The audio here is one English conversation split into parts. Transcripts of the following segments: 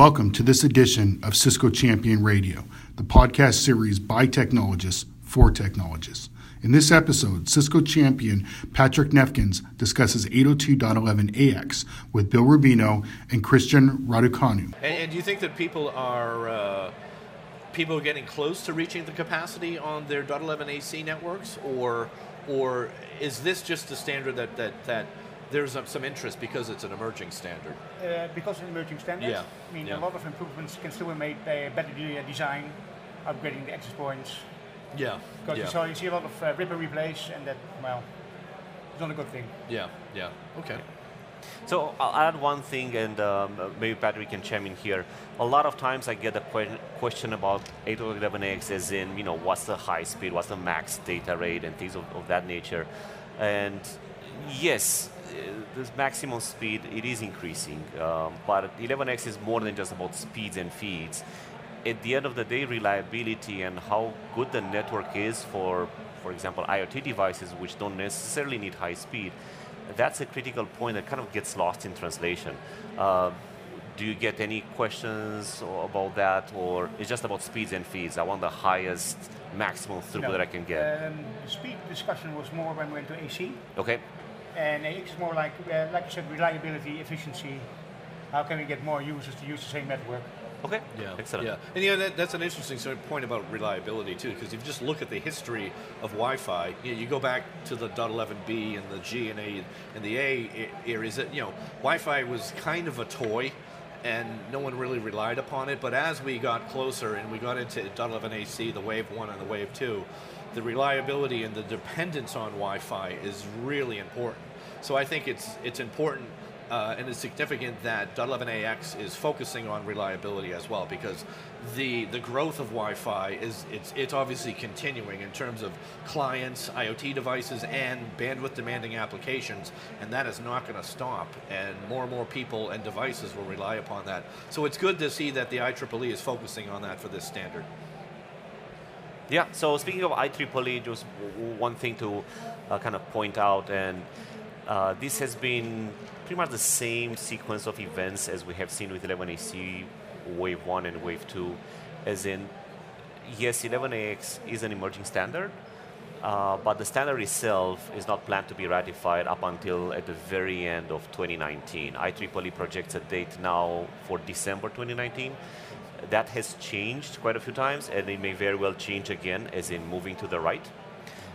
Welcome to this edition of Cisco Champion Radio, the podcast series by technologists for technologists. In this episode, Cisco champion Patrick Nefkens discusses 802.11ax with Bill Rubino and Christian Raducanu. And, and do you think that people are uh, people are getting close to reaching the capacity on their .11ac networks, or or is this just the standard that that that there's some interest because it's an emerging standard. Uh, because it's an emerging standard. Yeah. I mean, yeah. a lot of improvements can still be made by better design, upgrading the access points. Yeah. Because yeah. you, saw, you see a lot of uh, rip and replace, and that, well, it's not a good thing. Yeah, yeah. Okay. So I'll add one thing, and um, maybe Patrick can chime in here. A lot of times I get a que- question about 802.11ax as in, you know, what's the high speed, what's the max data rate, and things of, of that nature. And yes, the maximum speed, it is increasing. Um, but 11x is more than just about speeds and feeds. At the end of the day, reliability and how good the network is for, for example, IoT devices which don't necessarily need high speed, that's a critical point that kind of gets lost in translation. Uh, do you get any questions about that, or it's just about speeds and feeds? I want the highest maximum throughput no, that I can get. Um, the speed discussion was more when we went to AC. Okay. And AX is more like, uh, like you said, reliability, efficiency. How can we get more users to use the same network? Okay. Yeah. Excellent. Yeah. And you know that, that's an interesting sort of point about reliability too, because if you just look at the history of Wi-Fi, you, know, you go back to the .11b and the G and A and the A areas. That you know, Wi-Fi was kind of a toy and no one really relied upon it. But as we got closer and we got into .11ac, the Wave 1 and the Wave 2, the reliability and the dependence on Wi-Fi is really important. So I think it's it's important uh, and it's significant that .11ax is focusing on reliability as well because the the growth of Wi-Fi is it's it's obviously continuing in terms of clients, IoT devices, and bandwidth demanding applications, and that is not going to stop. And more and more people and devices will rely upon that. So it's good to see that the IEEE is focusing on that for this standard. Yeah, so speaking of IEEE, just one thing to uh, kind of point out, and uh, this has been pretty much the same sequence of events as we have seen with 11AC Wave 1 and Wave 2, as in, yes, 11ax is an emerging standard, uh, but the standard itself is not planned to be ratified up until at the very end of 2019. IEEE projects a date now for December 2019 that has changed quite a few times, and it may very well change again, as in moving to the right.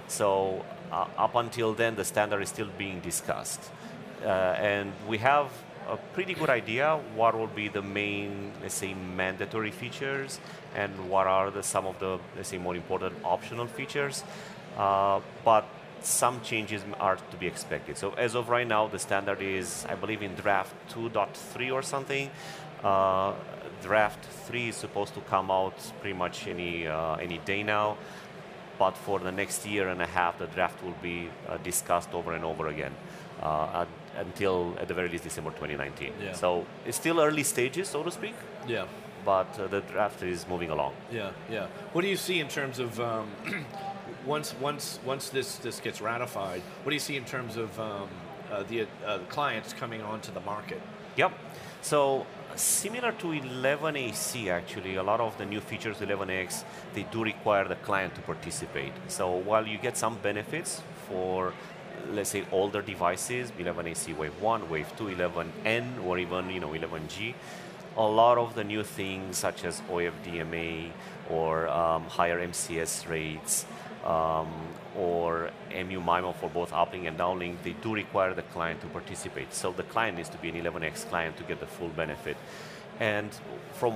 So uh, up until then, the standard is still being discussed, and we have a pretty good idea what will be the main, let's say, mandatory features, and what are the, some of the, let's say, more important optional features. Uh, but some changes are to be expected. So as of right now, the standard is, I believe, in draft 2.3 or something. Uh, draft 3 is supposed to come out pretty much any, uh, any day now. But for the next year and a half, the draft will be uh, discussed over and over again uh, until, at the very least, December 2019. Yeah. So it's still early stages, so to speak. Yeah. But uh, the draft is moving along. Yeah, yeah. What do you see in terms of um, once once once this this gets ratified? What do you see in terms of um, uh, the uh, clients coming onto the market? Yep. So similar to 11AC actually, a lot of the new features 11x, they do require the client to participate. So while you get some benefits for let's say older devices, 11AC Wave 1, Wave 2, 11N, or even you know 11G, a lot of the new things such as OFDMA or um, higher MCS rates um, or MU-MIMO for both uplink and downlink, they do require the client to participate. So the client needs to be an 11x client to get the full benefit. And from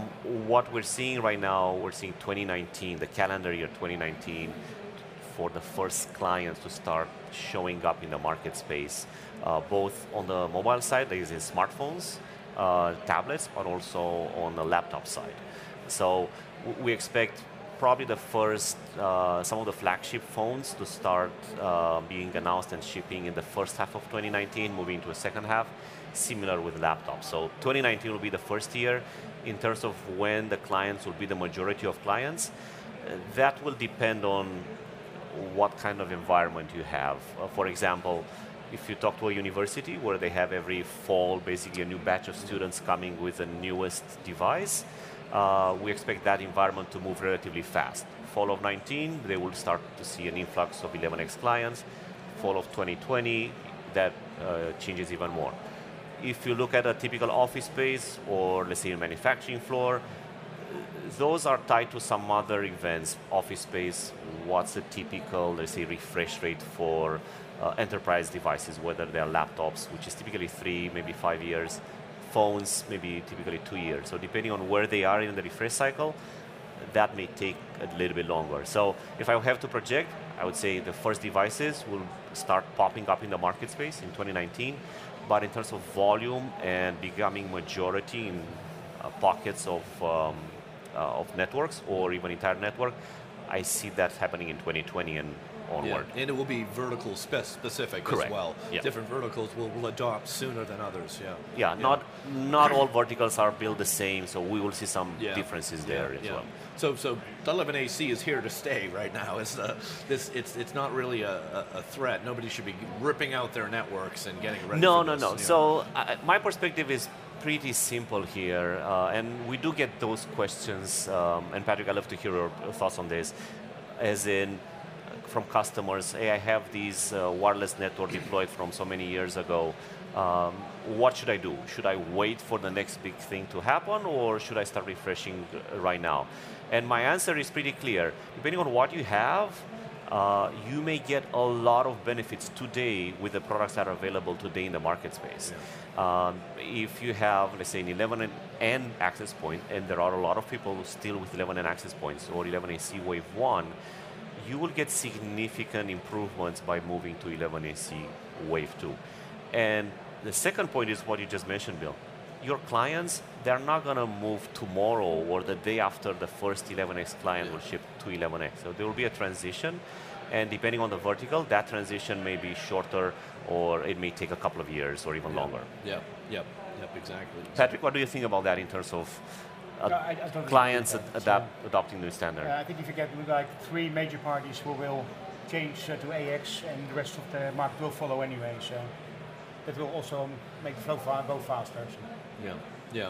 what we're seeing right now, we're seeing 2019, the calendar year 2019, for the first clients to start showing up in the market space, uh, both on the mobile side, that is in smartphones, uh, tablets, but also on the laptop side. So we expect probably the first, uh, some of the flagship phones to start uh, being announced and shipping in the first half of 2019, moving to the second half, similar with laptops. So 2019 will be the first year in terms of when the clients will be the majority of clients. Uh, that will depend on what kind of environment you have. Uh, for example, if you talk to a university where they have every fall basically a new batch of students coming with the newest device, uh, we expect that environment to move relatively fast. Fall of 19, they will start to see an influx of 11x clients. Fall of 2020, that uh, changes even more. If you look at a typical office space or let's say a manufacturing floor, those are tied to some other events. Office space, what's the typical, let's say, refresh rate for uh, enterprise devices, whether they're laptops, which is typically three, maybe five years, phones, maybe typically two years. So depending on where they are in the refresh cycle, that may take a little bit longer. So if I have to project, I would say the first devices will start popping up in the market space in 2019. But in terms of volume and becoming majority in uh, pockets of, um, of networks or even entire network, I see that happening in 2020 and onward. Yeah. And it will be vertical spe- specific Correct. as well. Yeah. Different verticals will, will adopt sooner than others. Yeah. Yeah, not not all verticals are built the same, so we will see some Yeah. differences Yeah, there as yeah. well. So, so 11AC is here to stay right now. It's, uh, this, it's, it's not really a, a, a threat. Nobody should be ripping out their networks and getting ready. No, no, this, no. So uh, my perspective is pretty simple here, uh, and we do get those questions. Um, and Patrick, I'd love to hear your thoughts on this. As in, from customers, hey, I have these uh, wireless network deployed from so many years ago. Um, what should I do? Should I wait for the next big thing to happen, or should I start refreshing uh, right now? And my answer is pretty clear. Depending on what you have, uh, you may get a lot of benefits today with the products that are available today in the market space. Um, if you have, let's say, an 11 n access point, and there are a lot of people still with 11 n access points or 11AC Wave 1, you will get significant improvements by moving to 11AC Wave 2. And the second point is what you just mentioned, Bill. Your clients, they're not going to move tomorrow or the day after the first 11x client will ship to 11x. So there will be a transition, and depending on the vertical, that transition may be shorter or it may take a couple of years or even longer. Yep, yep, yep, exactly. Patrick, what do you think about that in terms of uh, No, I- I clients ad- that. adapt, adopting the standard? Uh, I think if you get like three major parties who will change uh, to AX and the rest of the market will follow anyway, so that will also make the flow fa- go faster. So. Yeah, yeah.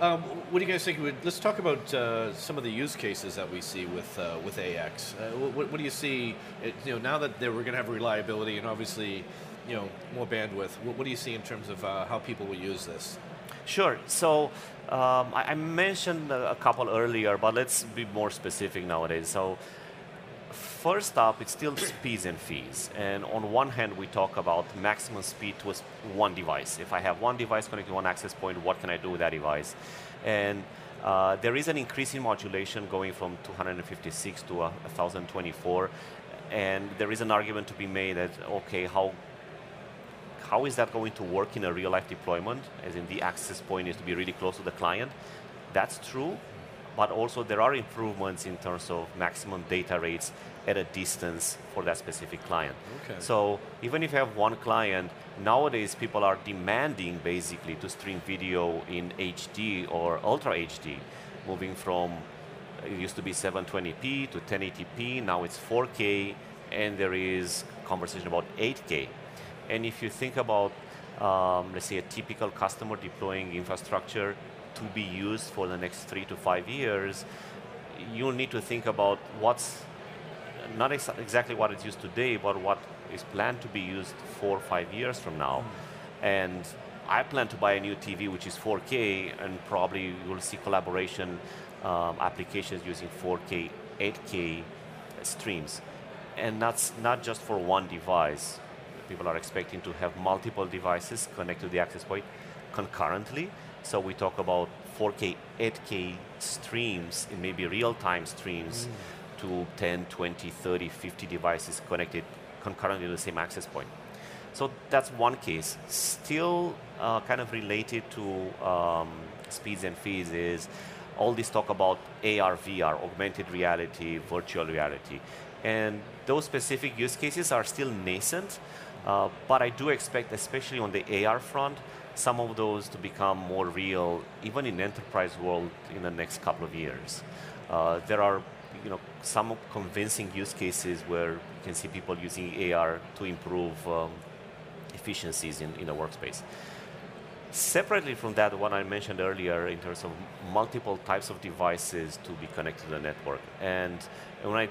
Um, what do you guys think? Let's talk about uh, some of the use cases that we see with uh, with AX. Uh, what, what do you see? It, you know, now that we're going to have reliability and obviously, you know, more bandwidth. What, what do you see in terms of uh, how people will use this? Sure. So um, I, I mentioned a a couple earlier, but let's be more specific nowadays. So first up, it's still speeds and fees. And on one hand, we talk about maximum speed to one device. If I have one device connected to one access point, what can I do with that device? And uh, there is an increase in modulation going from 256 to uh, 1024. And there is an argument to be made that, okay, how how is that going to work in a real life deployment? As in, the access point is to be really close to the client. That's true, but also there are improvements in terms of maximum data rates at a distance for that specific client. Okay. So even if you have one client, nowadays people are demanding basically to stream video in HD or Ultra HD, moving from it used to be 720p to 1080p, now it's 4K, and there is conversation about 8K. And if you think about, um, let's say, a typical customer deploying infrastructure to be used for the next three to five years, you need to think about what's not ex- exactly it's used today, but what is planned to be used four or five years from now. And I plan to buy a new TV which is 4K, and probably you'll see collaboration um, applications using 4K, 8K streams. And that's not just for one device. People are expecting to have multiple devices connected to the access point concurrently. So we talk about 4K, 8K streams, and maybe real-time streams to 10, 20, 30, 50 devices connected concurrently to the same access point. So that's one case. Still uh, kind of related to um, speeds and fees is all this talk about AR, VR, augmented reality, virtual reality. And those specific use cases are still nascent, uh, but I do expect, especially on the AR front, some of those to become more real, even in enterprise world in the next couple of years. Uh, there are you know some convincing use cases where you can see people using AR to improve um, efficiencies in, in a workspace. Separately from that, what I mentioned earlier in terms of multiple types of devices to be connected to the network. And when I,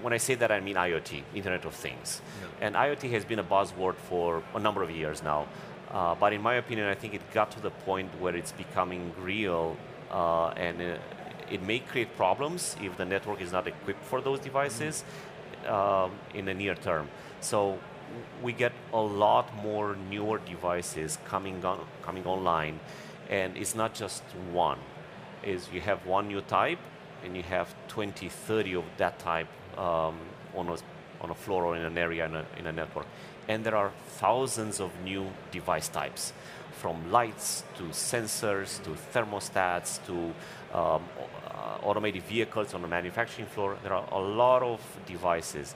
when I say that, I mean IoT, Internet of Things. Yeah. And IoT has been a buzzword for a number of years now. Uh, but in my opinion, I think it got to the point where it's becoming real uh, and uh, it may create problems if the network is not equipped for those devices mm-hmm. in the near term. So we get a lot more newer devices coming on, coming online, and it's not just one. Is you have one new type, and you have 20, 30 of that type um, on a on a floor or in an area in a, in a network, and there are thousands of new device types, from lights to sensors to thermostats to um, uh, automated vehicles on the manufacturing floor. There are a lot of devices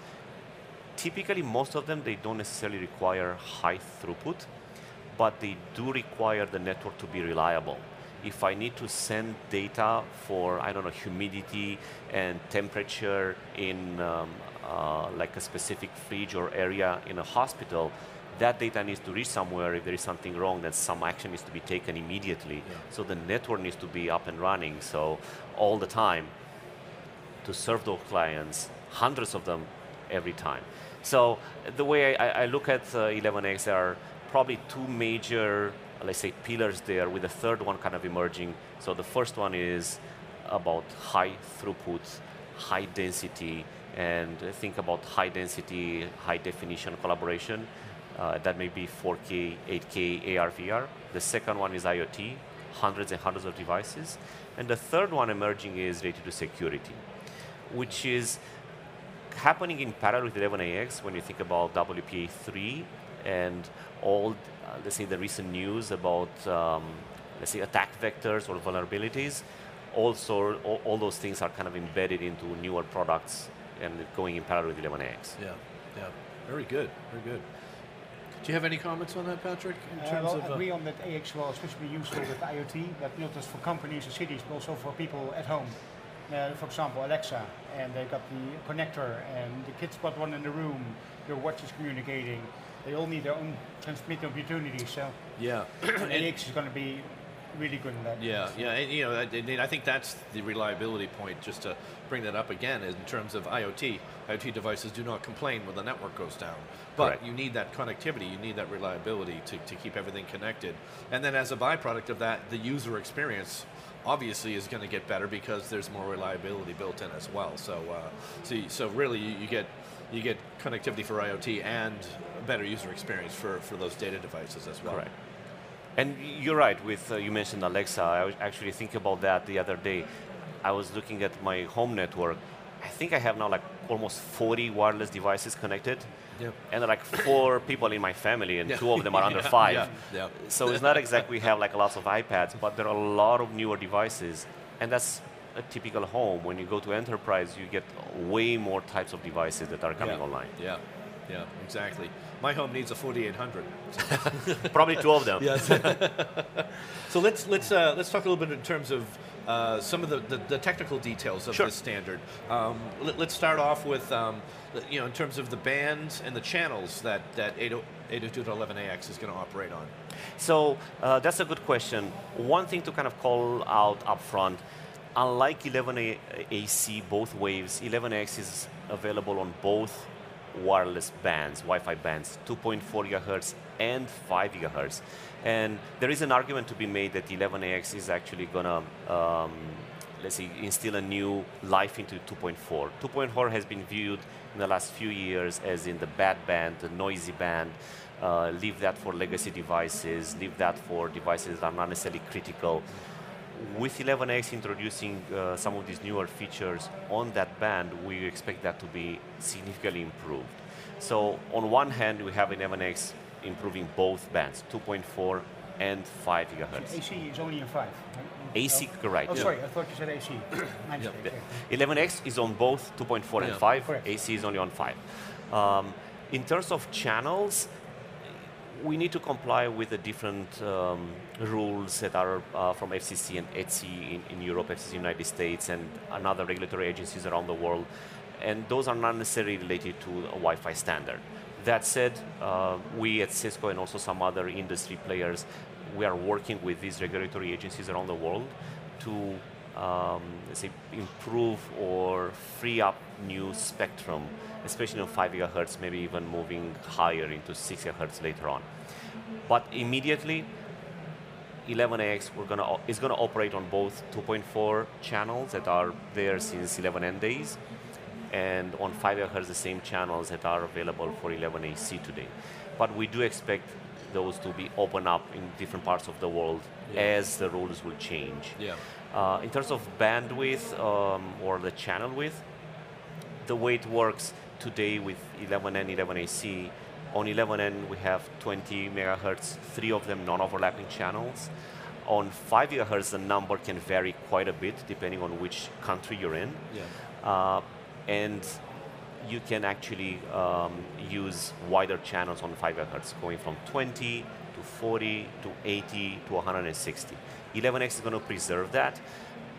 typically most of them they don't necessarily require high throughput but they do require the network to be reliable if i need to send data for i don't know humidity and temperature in um, uh, like a specific fridge or area in a hospital that data needs to reach somewhere if there is something wrong then some action needs to be taken immediately yeah. so the network needs to be up and running so all the time to serve those clients hundreds of them every time so the way I, I look at uh, 11x, there are probably two major, let's say, pillars there, with the third one kind of emerging. So the first one is about high throughput, high density, and think about high density, high definition collaboration. Uh, that may be 4K, 8K, AR, VR. The second one is IoT, hundreds and hundreds of devices. And the third one emerging is related to security, which is happening in parallel with 11ax when you think about WPA3 and all, uh, let's say, the recent news about, um, let's say, attack vectors or vulnerabilities. Also, all, all, those things are kind of embedded into newer products and going in parallel with 11ax. Yeah, yeah, very good, very good. Do you have any comments on that, Patrick? In uh, terms well, of, uh, agree on that AX will especially be useful with IoT, but not just for companies and cities, but also for people at home uh, for example, Alexa, and they got the connector, and the kids got one in the room, your watch is communicating. They all need their own transmit opportunity, so yeah, AX is going to be really good in that. Yeah, yeah, and, you know, I, I, think that's the reliability point. Just to bring that up again, in terms of IoT, IoT devices do not complain when the network goes down, but you need that connectivity, you need that reliability to, to keep everything connected, and then as a byproduct of that, the user experience obviously is going to get better because there's more reliability built in as well. So, uh, so, so really, you, you, get you get connectivity for IoT and a better user experience for, for those data devices as well. Right. And you're right. With uh, you mentioned Alexa, I was actually thinking about that the other day. I was looking at my home network. I think I have now like almost 40 wireless devices connected. Yeah. And like four people in my family, and yeah. two of them are under five. Yeah. yeah. So it's not exactly we have like lots of iPads, but there are a lot of newer devices, and that's a typical home. When you go to enterprise, you get way more types of devices that are coming yeah. online. Yeah, yeah, exactly. My home needs a 4800. So. Probably two of them. Yes. so let's let's uh, let's talk a little bit in terms of uh, some of the, the, the, technical details of sure. this standard. Um, let, us start off with, um, you know, in terms of the bands and the channels that, that 802.11ax is going to operate on. So uh, that's a good question. One thing to kind of call out up front, unlike 11AC, both waves, 11ax is available on both wireless bands, Wi-Fi bands, 2.4 gigahertz and 5 gigahertz. And there is an argument to be made that 11ax is actually going to, um, let's say, instill a new life into 2.4. 2.4 has been viewed in the last few years as in the bad band, the noisy band. Uh, leave that for legacy devices, leave that for devices that are not necessarily critical. With 11x introducing uh, some of these newer features on that band, we expect that to be significantly improved. So on one hand, we have 11x improving both bands, 2.4 and 5 gigahertz. AC is only in 5. AC, correct. Oh, yeah. sorry, I thought you said AC. yeah. 11x is on both 2.4 and 5. Correct. AC is only on 5. Um, in terms of channels, we need to comply with the different um, rules that are uh, from FCC and ETSI in, in Europe, FCC in the United States, and another regulatory agencies around the world. And those are not necessarily related to a Wi-Fi standard. That said, uh, we at Cisco and also some other industry players, we are working with these regulatory agencies around the world to um, say improve or free up new spectrum, especially on 5 gigahertz, maybe even moving higher into 6 gigahertz later on. But immediately, 11ax we're gonna is going to operate on both 2.4 channels that are there since 11n days, and on 5 gigahertz the same channels that are available for 11ac today. But we do expect those to be open up in different parts of the world yeah. as the rules will change. Yeah. Uh, in terms of bandwidth um, or the channel width, the way it works today with 11n, 11ac, on 11n we have 20 megahertz, three of them non-overlapping channels. On 5 gigahertz, the number can vary quite a bit depending on which country you're in. Yeah. Uh, and you can actually um, use wider channels on 5 gigahertz, going from 20 to 40 to 80 to 160. 11x is going to preserve that.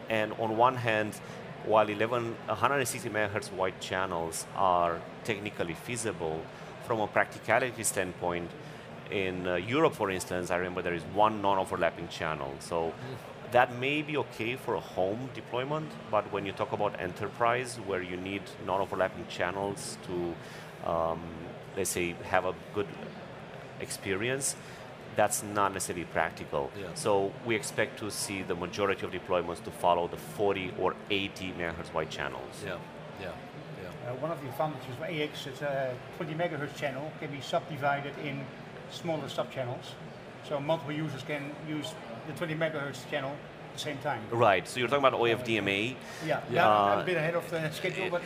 And on one hand, while 11, 160 megahertz wide channels are technically feasible, from a practicality standpoint, in uh, Europe, for instance, I remember there is one non-overlapping channel. So that may be okay for a home deployment, but when you talk about enterprise, where you need non-overlapping channels to, um, let's say, have a good experience, that's not necessarily practical. Yeah. So we expect to see the majority of deployments to follow the 40 or 80 megahertz wide channels. Yeah, yeah, yeah. Uh, one of the advantages of AX is a 20 megahertz channel can be subdivided in smaller subchannels. So multiple users can use the 20 megahertz channel at the same time. Right. So you're talking about OFDMA. Yeah. Yeah. Uh, I'm a bit ahead of the schedule, but.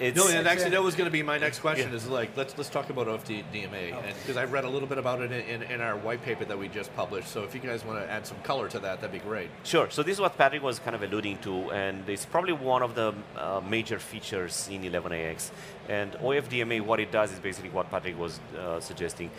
It's, no, and actually, that was going to be my next question. Yeah. Is like, let's let's talk about OFDMA, oh. because I read a little bit about it in, in, our white paper that we just published. So if you guys want to add some color to that, that'd be great. Sure. So this is what Patrick was kind of alluding to, and it's probably one of the uh, major features in 11ax. And OFDMA, what it does is basically what Patrick was uh, suggesting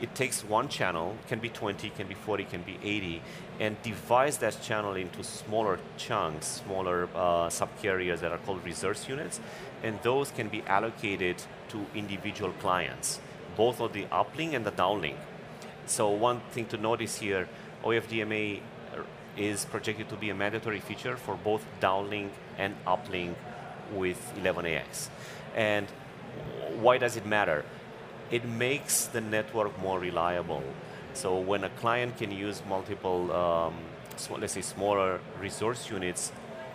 it takes one channel, can be 20, can be 40, can be 80, and divides that channel into smaller chunks, smaller uh, subcarriers that are called resource units, and those can be allocated to individual clients, both on the uplink and the downlink. So one thing to notice here, OFDMA is projected to be a mandatory feature for both downlink and uplink with 11ax. And why does it matter? it makes the network more reliable. So when a client can use multiple, um, let's say smaller resource units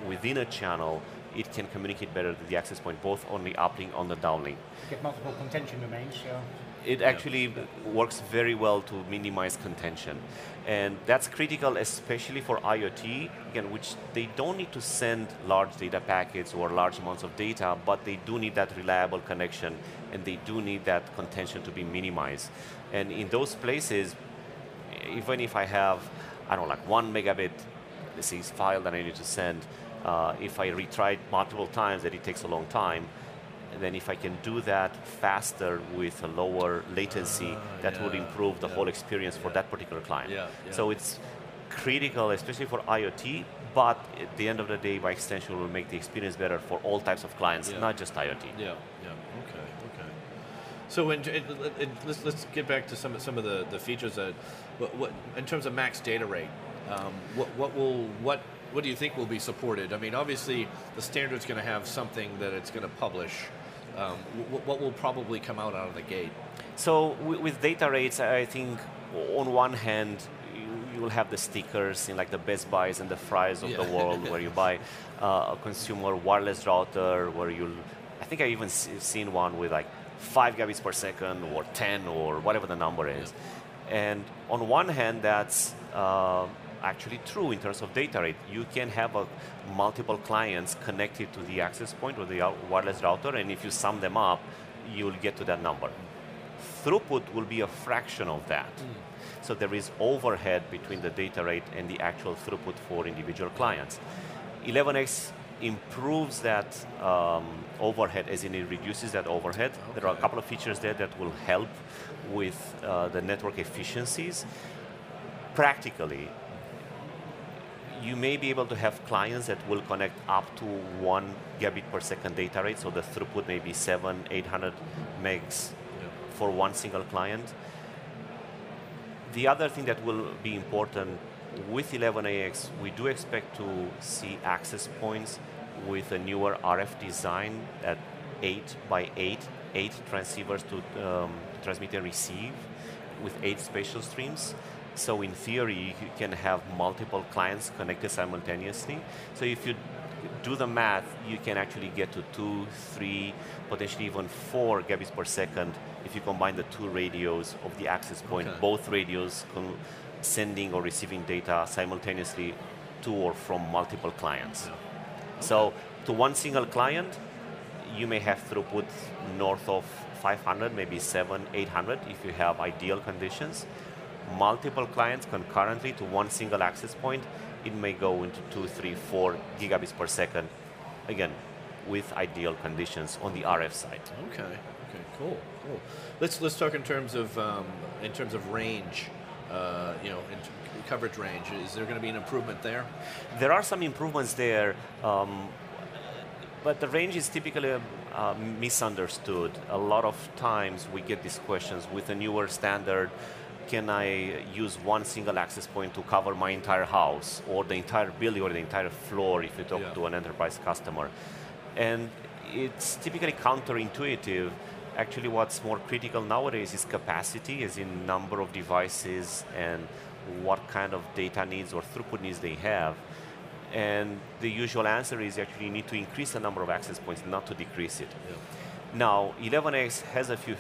within a channel, it can communicate better to the access point, both on the uplink and the downlink. Get multiple contention domains. Yeah. It actually yeah. works very well to minimize contention. And that's critical, especially for IoT, again, which they don't need to send large data packets or large amounts of data, but they do need that reliable connection, and they do need that contention to be minimized. And in those places, even if I have, I don't know, like one megabit, this is file that I need to send, uh, if I retry it multiple times, that it takes a long time, and then if I can do that faster with a lower latency, uh, that yeah, would improve the yeah, whole experience for that particular client. So it's critical, especially for IoT, but at the end of the day, by extension, we will make the experience better for all types of clients, not just IoT. Yeah, yeah, okay, okay. So in, in, in, let's, let's get back to some, some of the, the features that, what, what, in terms of max data rate, um, what, what will, what what do you think will be supported? I mean, obviously, the standard's going to have something that it's going to publish. Um, what will probably come out out of the gate? So with data rates, I think on one hand, you will have the stickers in like the Best Buys and the Fry's of yeah. the world, where you buy uh, a consumer wireless router, where you'll. I think I even seen one with like five gigabits per second, or ten, or whatever the number is. Yeah. And on one hand, that's uh, actually true in terms of data rate. You can have a, multiple clients connected to the access point or the wireless router, and if you sum them up, you'll get to that number. Throughput will be a fraction of that. Mm. So there is overhead between the data rate and the actual throughput for individual clients. 11x improves that um, overhead, as in it reduces that overhead. Okay. There are a couple of features there that will help with uh, the network efficiencies. Practically, you may be able to have clients that will connect up to one gigabit per second data rate, so the throughput may be seven, 800 megs yeah. for one single client. The other thing that will be important with 11ax, we do expect to see access points with a newer RF design at 8 by 8, 8 transceivers to um, transmit and receive with 8 spatial streams. So in theory, you can have multiple clients connected simultaneously. So if you do the math, you can actually get to two, three, potentially even four gigabits per second if you combine the two radios of the access point, okay. both radios sending or receiving data simultaneously to or from multiple clients. Yeah. Okay. So to one single client, you may have throughput north of 500, maybe 7, 800 if you have ideal conditions. Multiple clients concurrently to one single access point, it may go into two, three, four gigabits per second. Again, with ideal conditions on the RF side. Okay. Okay. Cool. Cool. Let's let's talk in terms of um, in terms of range uh, you know, coverage range. Is there going to be an improvement there? There are some improvements there, um, but the range is typically uh, misunderstood. A lot of times we get these questions with a newer standard. Can I use one single access point to cover my entire house, or the entire building, or the entire floor if you talk yeah. to an enterprise customer? And it's typically counterintuitive Actually, what's more critical nowadays is capacity, as in number of devices and what kind of data needs or throughput needs they have. And the usual answer is actually you need to increase the number of access points, not to decrease it. Yeah. Now, 11x has a few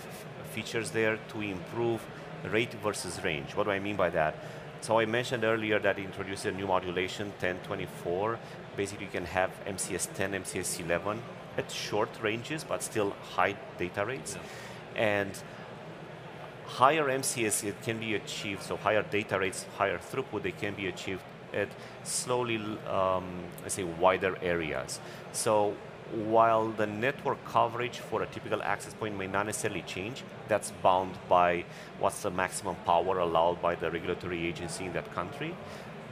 features there to improve rate versus range. What do I mean by that? So I mentioned earlier that introduced a new modulation, 1024. Basically, you can have MCS 10, MCS 11 at short ranges, but still high data rates. Yeah. And higher MCS it can be achieved, so higher data rates, higher throughput, they can be achieved at slowly, um, let's say, wider areas. So while the network coverage for a typical access point may not necessarily change, that's bound by what's the maximum power allowed by the regulatory agency in that country.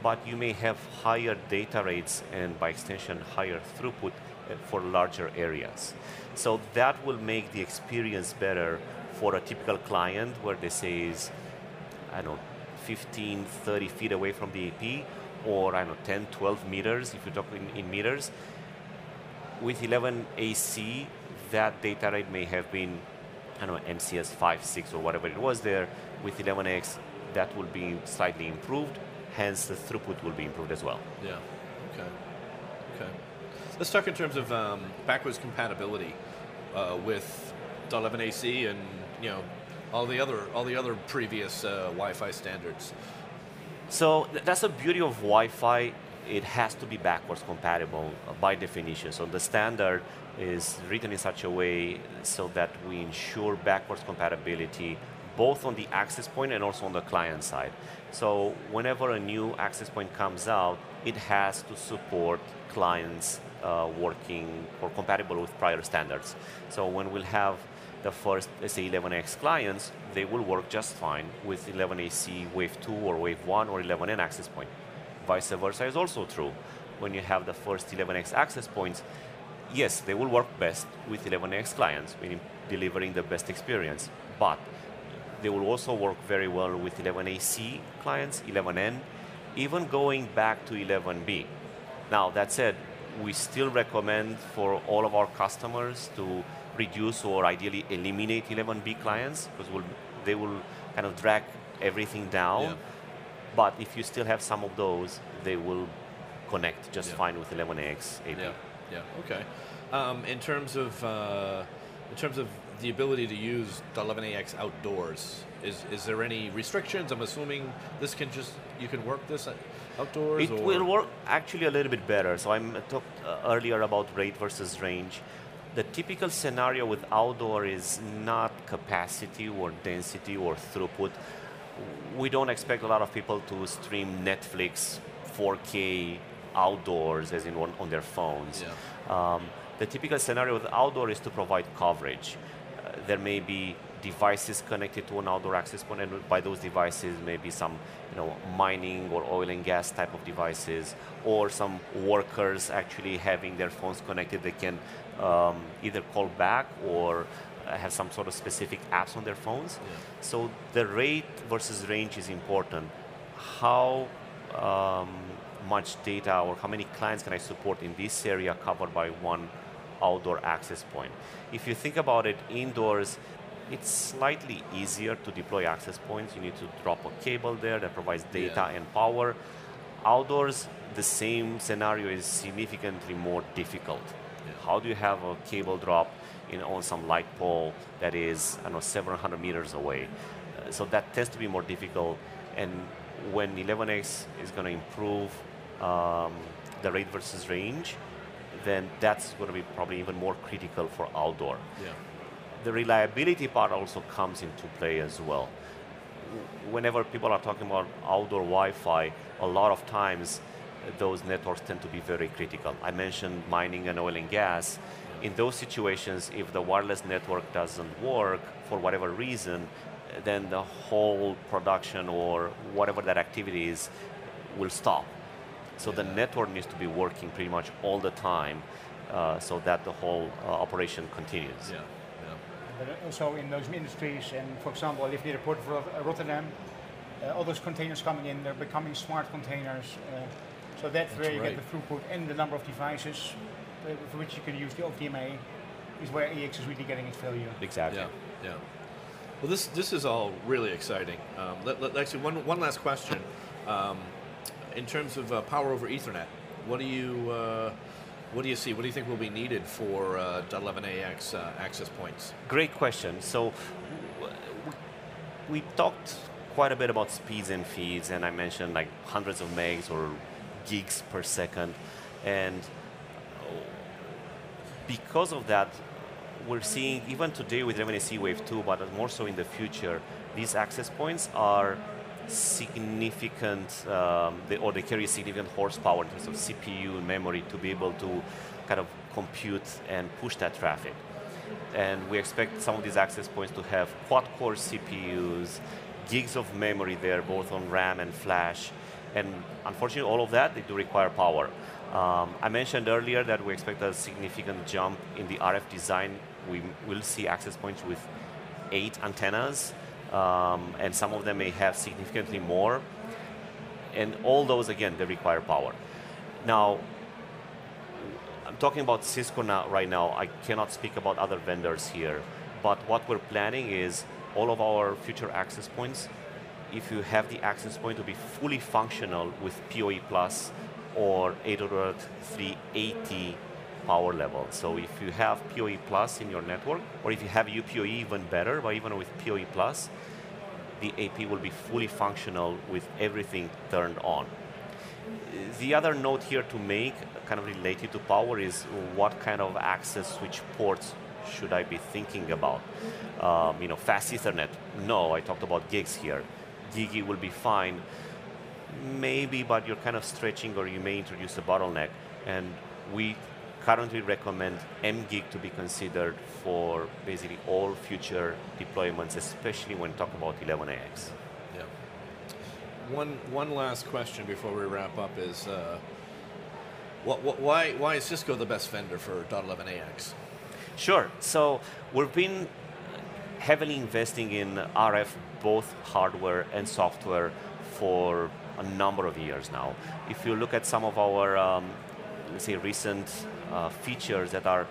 But you may have higher data rates and by extension higher throughput eh, for larger areas. So that will make the experience better for a typical client where they say is, I don't know, 15, 30 feet away from the AP, or I don't know, 10, 12 meters, if you talk in, in meters. With 11 AC, that data rate may have been, I don't know, MCS 5, 6, or whatever it was there. With 11X, that will be slightly improved, hence the throughput will be improved as well. Yeah, okay. Okay. Let's talk in terms of um, backwards compatibility uh, with 11AC and you know all the other all the other previous uh, Wi-Fi standards. So th- that's the beauty of Wi-Fi. It has to be backwards compatible uh, by definition. So the standard is written in such a way so that we ensure backwards compatibility both on the access point and also on the client side. So whenever a new access point comes out, it has to support clients uh, working or compatible with prior standards. So when we'll have the first, say 11x clients, they will work just fine with 11ac wave 2 or wave 1 or 11n access point. Vice versa is also true. When you have the first 11x access points, yes, they will work best with 11x clients, meaning delivering the best experience. But they will also work very well with 11ac clients, 11n, even going back to 11b. Now, that said, we still recommend for all of our customers to reduce or ideally eliminate 11B clients because we'll, they will kind of drag everything down. Yeah. But if you still have some of those, they will connect just yeah. fine with 11ax AP. Yeah, yeah, okay. Um, in terms of uh, in terms of the ability to use the 11ax outdoors, is is there any restrictions? I'm assuming this can just you can work this outdoors? It or? will work actually a little bit better. So I talked uh, earlier about rate versus range. The typical scenario with outdoor is not capacity or density or throughput. We don't expect a lot of people to stream Netflix 4K outdoors, as in on, on their phones. Yeah. Um, the typical scenario with outdoor is to provide coverage. Uh, there may be devices connected to an outdoor access point, and by those devices, maybe some you know mining or oil and gas type of devices, or some workers actually having their phones connected. They can um, either call back or have some sort of specific apps on their phones. Yeah. So the rate versus range is important. How um, much data or how many clients can I support in this area covered by one outdoor access point? If you think about it, indoors, it's slightly easier to deploy access points. You need to drop a cable there that provides data Yeah. and power. Outdoors, the same scenario is significantly more difficult. Yeah. How do you have a cable drop in, on some light pole that is, I don't know, several hundred meters away? Uh, so that tends to be more difficult. And when 11x is going to improve um, the rate versus range, then that's going to be probably even more critical for outdoor Yeah. the reliability part also comes into play as well. Whenever people are talking about outdoor Wi-Fi, a lot of times uh, those networks tend to be very critical. I mentioned mining and oil and gas. In those situations, if the wireless network doesn't work for whatever reason, then the whole production or whatever that activity is will stop. So the network needs to be working pretty much all the time uh, so that the whole uh, operation continues. Yeah. Yeah. But also in those industries, and for example, I live near the port of uh, Rotterdam. Uh, all those containers coming in, they're becoming smart containers. Uh, so that's, That's where you right. get the throughput and the number of devices for which you can use the OFDMA is where AX is really getting its value. Exactly. Yeah, yeah. Well, this this is all really exciting. Um, let, let- actually, one one last question. Um, in terms of uh, power over Ethernet, what do you uh, what do you see? What do you think will be needed for uh, .11ax uh, access points? Great question. So we talked quite a bit about speeds and feeds, and I mentioned like hundreds of megs or gigs per second, and because of that, we're seeing even today with 11AC Wave 2, but more so in the future, these access points are significant, um, they, or they carry significant horsepower in terms of CPU and memory to be able to kind of compute and push that traffic. And we expect some of these access points to have quad-core CPUs, gigs of memory there, both on RAM and flash. And unfortunately, all of that, they do require power. Um, I mentioned earlier that we expect a significant jump in the RF design. We will see access points with eight antennas, um, and some of them may have significantly more. And all those, again, they require power. Now, I'm talking about Cisco now, right now. I cannot speak about other vendors here. But what we're planning is all of our future access points, if you have the access point to be fully functional with PoE Plus or 80380 power level. So if you have PoE Plus in your network, or if you have UPoE even better, but even with PoE Plus, the AP will be fully functional with everything turned on. The other note here to make, kind of related to power, is what kind of access switch ports should I be thinking about? Um, you know, fast Ethernet. No, I talked about gigs here. GigE will be fine, maybe, but you're kind of stretching, or you may introduce a bottleneck. And we currently recommend mgig to be considered for basically all future deployments, especially when talking about 11ax. Yeah. One one last question before we wrap up is, uh, what, what, why why is Cisco the best vendor for .11ax? Sure. So we've been heavily investing in RF, both hardware and software, for a number of years now. If you look at some of our, um, let's say, recent uh, features that are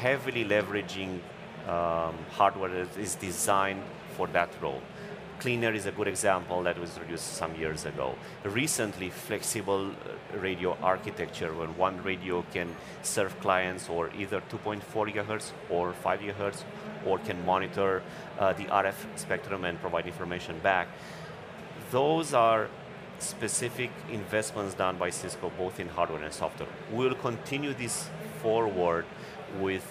heavily leveraging um, hardware that is designed for that role. CleanAir is a good example that was introduced some years ago. Recently, flexible uh, radio architecture, where one radio can serve clients or either 2.4 gigahertz or 5 gigahertz, or can monitor uh, the RF spectrum and provide information back. Those are specific investments done by Cisco both in hardware and software. We will continue this forward with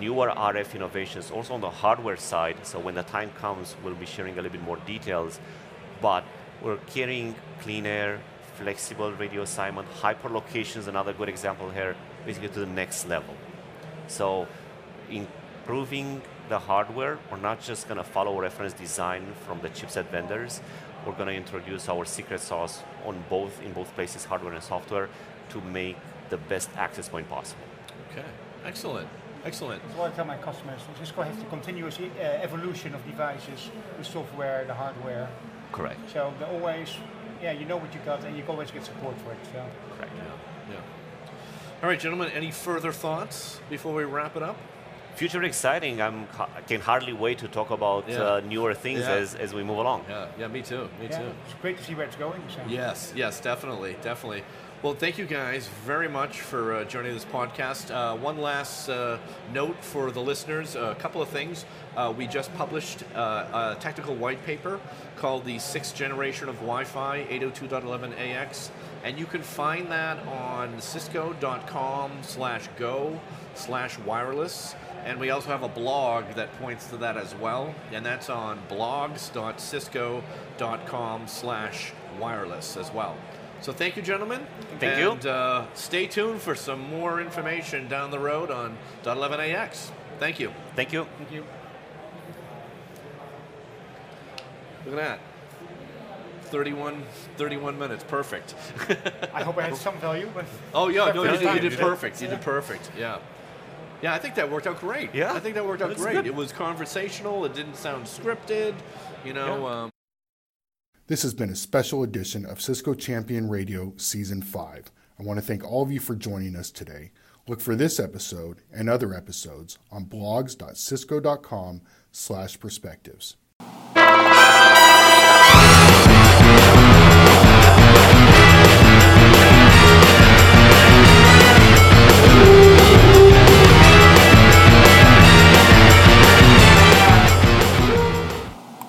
newer RF innovations also on the hardware side. So when the time comes, we'll be sharing a little bit more details. But we're carrying CleanAir, flexible radio assignment, hyperlocation is another good example here, basically to the next level. So improving the hardware, we're not just going to follow reference design from the chipset vendors. We're going to introduce our secret sauce on both in both places, hardware and software, to make the best access point possible. Okay, excellent. Excellent. That's what I tell my customers. Cisco has the continuous uh, evolution of devices, the software, the hardware. Correct. So they always, yeah, you know what you got, and you always get support for it. So. Correct. Yeah. Yeah. All right, gentlemen. Any further thoughts before we wrap it up? Future exciting. I'm, I can hardly wait to talk about Yeah. uh, newer things Yeah. as, as we move along. Yeah. Yeah. Me too. Me Yeah, too. it's great to see where it's going. So. Yes, yes, definitely, definitely. Well, thank you guys very much for uh, joining this podcast. Uh, one last uh, note for the listeners a couple of things. Uh, we just published uh, a technical white paper called The Sixth Generation of Wi Fi 802.11ax, and you can find that on cisco.com slash go slash wireless. And we also have a blog that points to that as well, and that's on blogs.cisco.com slash wireless as well. So thank you, gentlemen. Thank you. and, uh, stay tuned for some more information down the road on .11ax. Thank you. Thank you. Thank you. Look at that. 31, 31 minutes. Perfect. I hope I had some value, but oh, yeah. No, you did, you did perfect. You did perfect. Yeah. Yeah, I think that worked out great. Yeah. I think that worked out That's great. good. It was conversational. It didn't sound scripted. You know, um, this has been a special edition of Cisco Champion Radio Season 5. I want to thank all of you for joining us today. Look for this episode and other episodes on blogs.cisco.com slash perspectives.